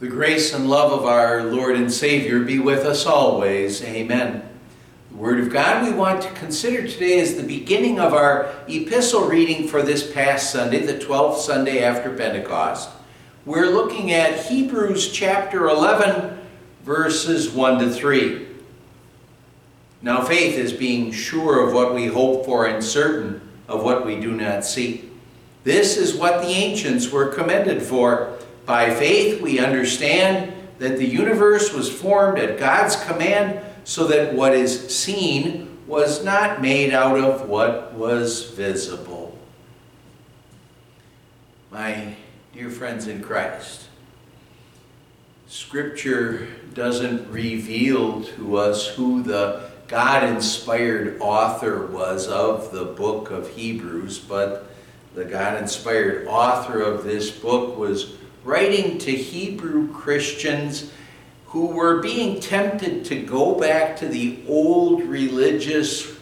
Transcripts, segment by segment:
The grace and love of our Lord and Savior be with us always. Amen. The Word of God we want to consider today is the beginning of our epistle reading for this past Sunday, the 12th Sunday after Pentecost. We're looking at Hebrews chapter 11, verses 1 to 3. Now, faith is being sure of what we hope for and certain of what we do not see. This is what the ancients were commended for. By faith, we understand that the universe was formed at God's command so that what is seen was not made out of what was visible. My dear friends in Christ, Scripture doesn't reveal to us who the God inspired author was of the book of Hebrews, but the God inspired author of this book was writing to Hebrew Christians who were being tempted to go back to the old religious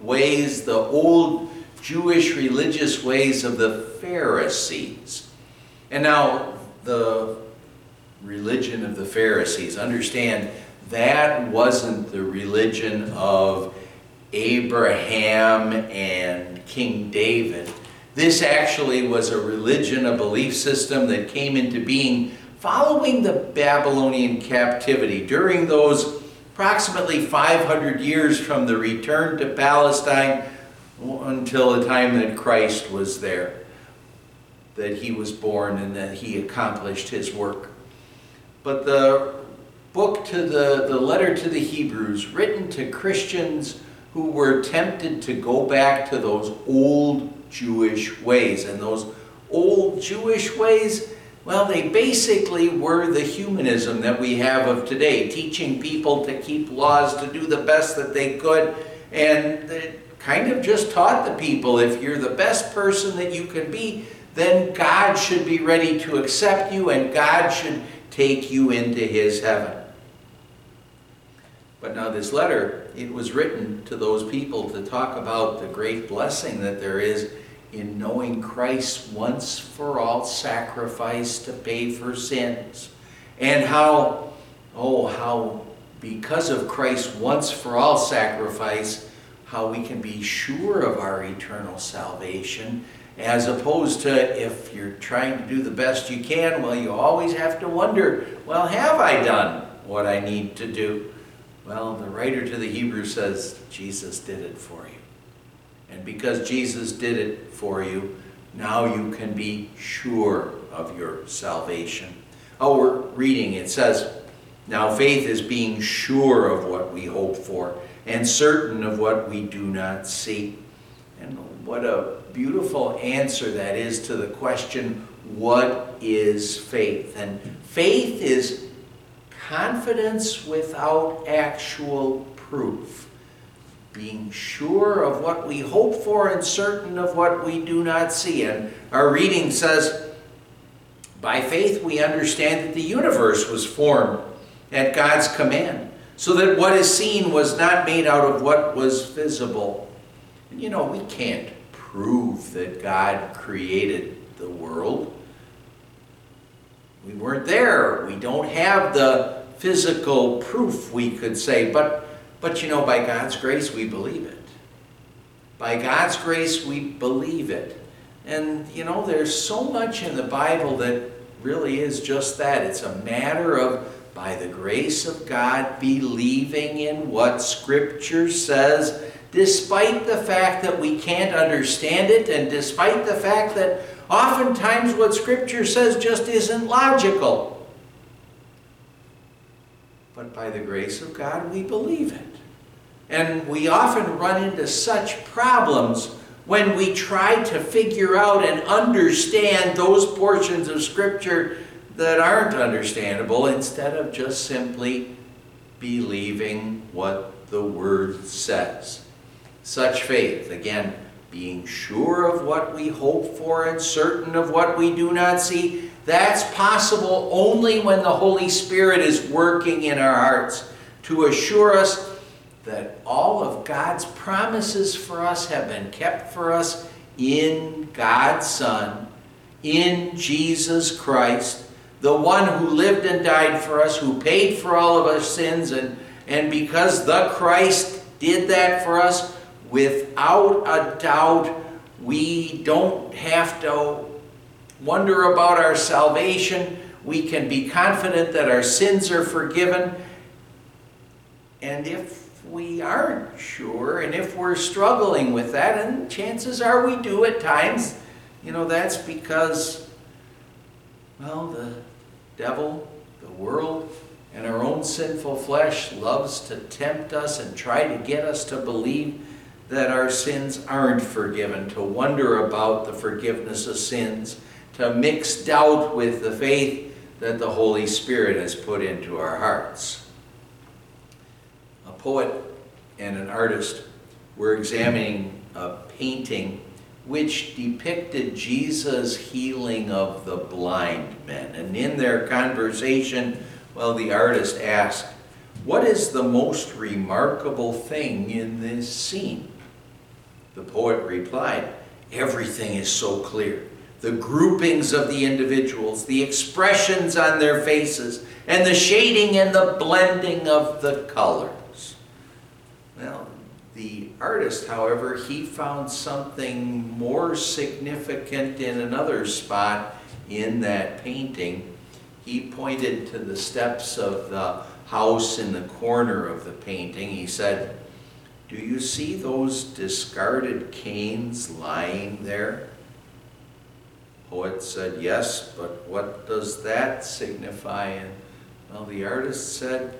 ways, the old Jewish religious ways of the Pharisees. And now, the religion of the Pharisees, understand that wasn't the religion of Abraham and King David. This actually was a religion, a belief system that came into being following the Babylonian captivity during those approximately 500 years from the return to Palestine until the time that Christ was there, that he was born and that he accomplished his work. But the book to the, the letter to the Hebrews, written to Christians who were tempted to go back to those old Jewish ways. And those old Jewish ways, well, they basically were the humanism that we have of today, teaching people to keep laws, to do the best that they could. And it kind of just taught the people if you're the best person that you can be, then God should be ready to accept you and God should take you into his heaven. But now, this letter, it was written to those people to talk about the great blessing that there is in knowing Christ's once for all sacrifice to pay for sins. And how, oh, how because of Christ's once for all sacrifice, how we can be sure of our eternal salvation, as opposed to if you're trying to do the best you can, well, you always have to wonder, well, have I done what I need to do? Well, the writer to the Hebrews says Jesus did it for you. And because Jesus did it for you, now you can be sure of your salvation. Oh, we're reading, it says, Now faith is being sure of what we hope for and certain of what we do not see. And what a beautiful answer that is to the question, What is faith? And faith is confidence without actual proof being sure of what we hope for and certain of what we do not see. And our reading says, By faith we understand that the universe was formed at God's command, so that what is seen was not made out of what was visible. And you know, we can't prove that God created the world. We weren't there. We don't have the physical proof, we could say, but but you know, by God's grace, we believe it. By God's grace, we believe it. And you know, there's so much in the Bible that really is just that. It's a matter of, by the grace of God, believing in what Scripture says, despite the fact that we can't understand it, and despite the fact that oftentimes what Scripture says just isn't logical. By the grace of God, we believe it. And we often run into such problems when we try to figure out and understand those portions of Scripture that aren't understandable instead of just simply believing what the Word says. Such faith, again, being sure of what we hope for and certain of what we do not see, that's possible only when the Holy Spirit is working in our hearts to assure us that all of God's promises for us have been kept for us in God's Son, in Jesus Christ, the one who lived and died for us, who paid for all of our sins, and, and because the Christ did that for us, without a doubt, we don't have to wonder about our salvation. We can be confident that our sins are forgiven. And if we aren't sure, and if we're struggling with that, and chances are we do at times, you know, that's because, well, the devil, the world, and our own sinful flesh loves to tempt us and try to get us to believe that our sins aren't forgiven, to wonder about the forgiveness of sins, to mix doubt with the faith that the Holy Spirit has put into our hearts. A poet and an artist were examining a painting which depicted Jesus' healing of the blind men. And in their conversation, well, the artist asked, What is the most remarkable thing in this scene? The poet replied, Everything is so clear. The groupings of the individuals, the expressions on their faces, and the shading and the blending of the colors. Well, the artist, however, he found something more significant in another spot in that painting. He pointed to the steps of the house in the corner of the painting. He said, Do you see those discarded canes lying there? Poet said, Yes, but what does that signify? And well, the artist said,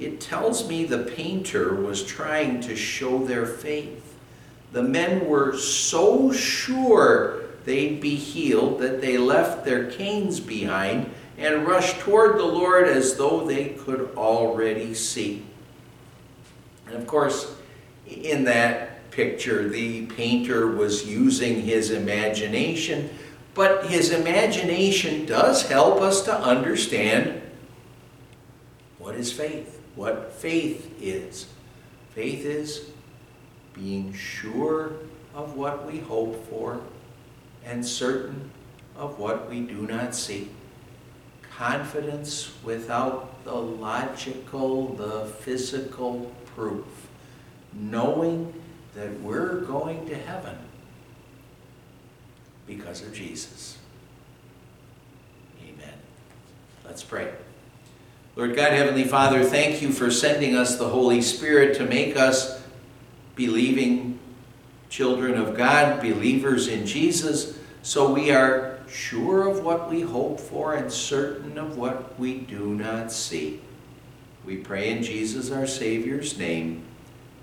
It tells me the painter was trying to show their faith. The men were so sure they'd be healed that they left their canes behind and rushed toward the Lord as though they could already see. And of course, in that picture, the painter was using his imagination but his imagination does help us to understand what is faith, what faith is. Faith is being sure of what we hope for and certain of what we do not see. Confidence without the logical, the physical proof. Knowing that we're going to heaven because of Jesus. Amen. Let's pray. Lord God, Heavenly Father, thank you for sending us the Holy Spirit to make us believing children of God, believers in Jesus, so we are sure of what we hope for and certain of what we do not see. We pray in Jesus our Savior's name.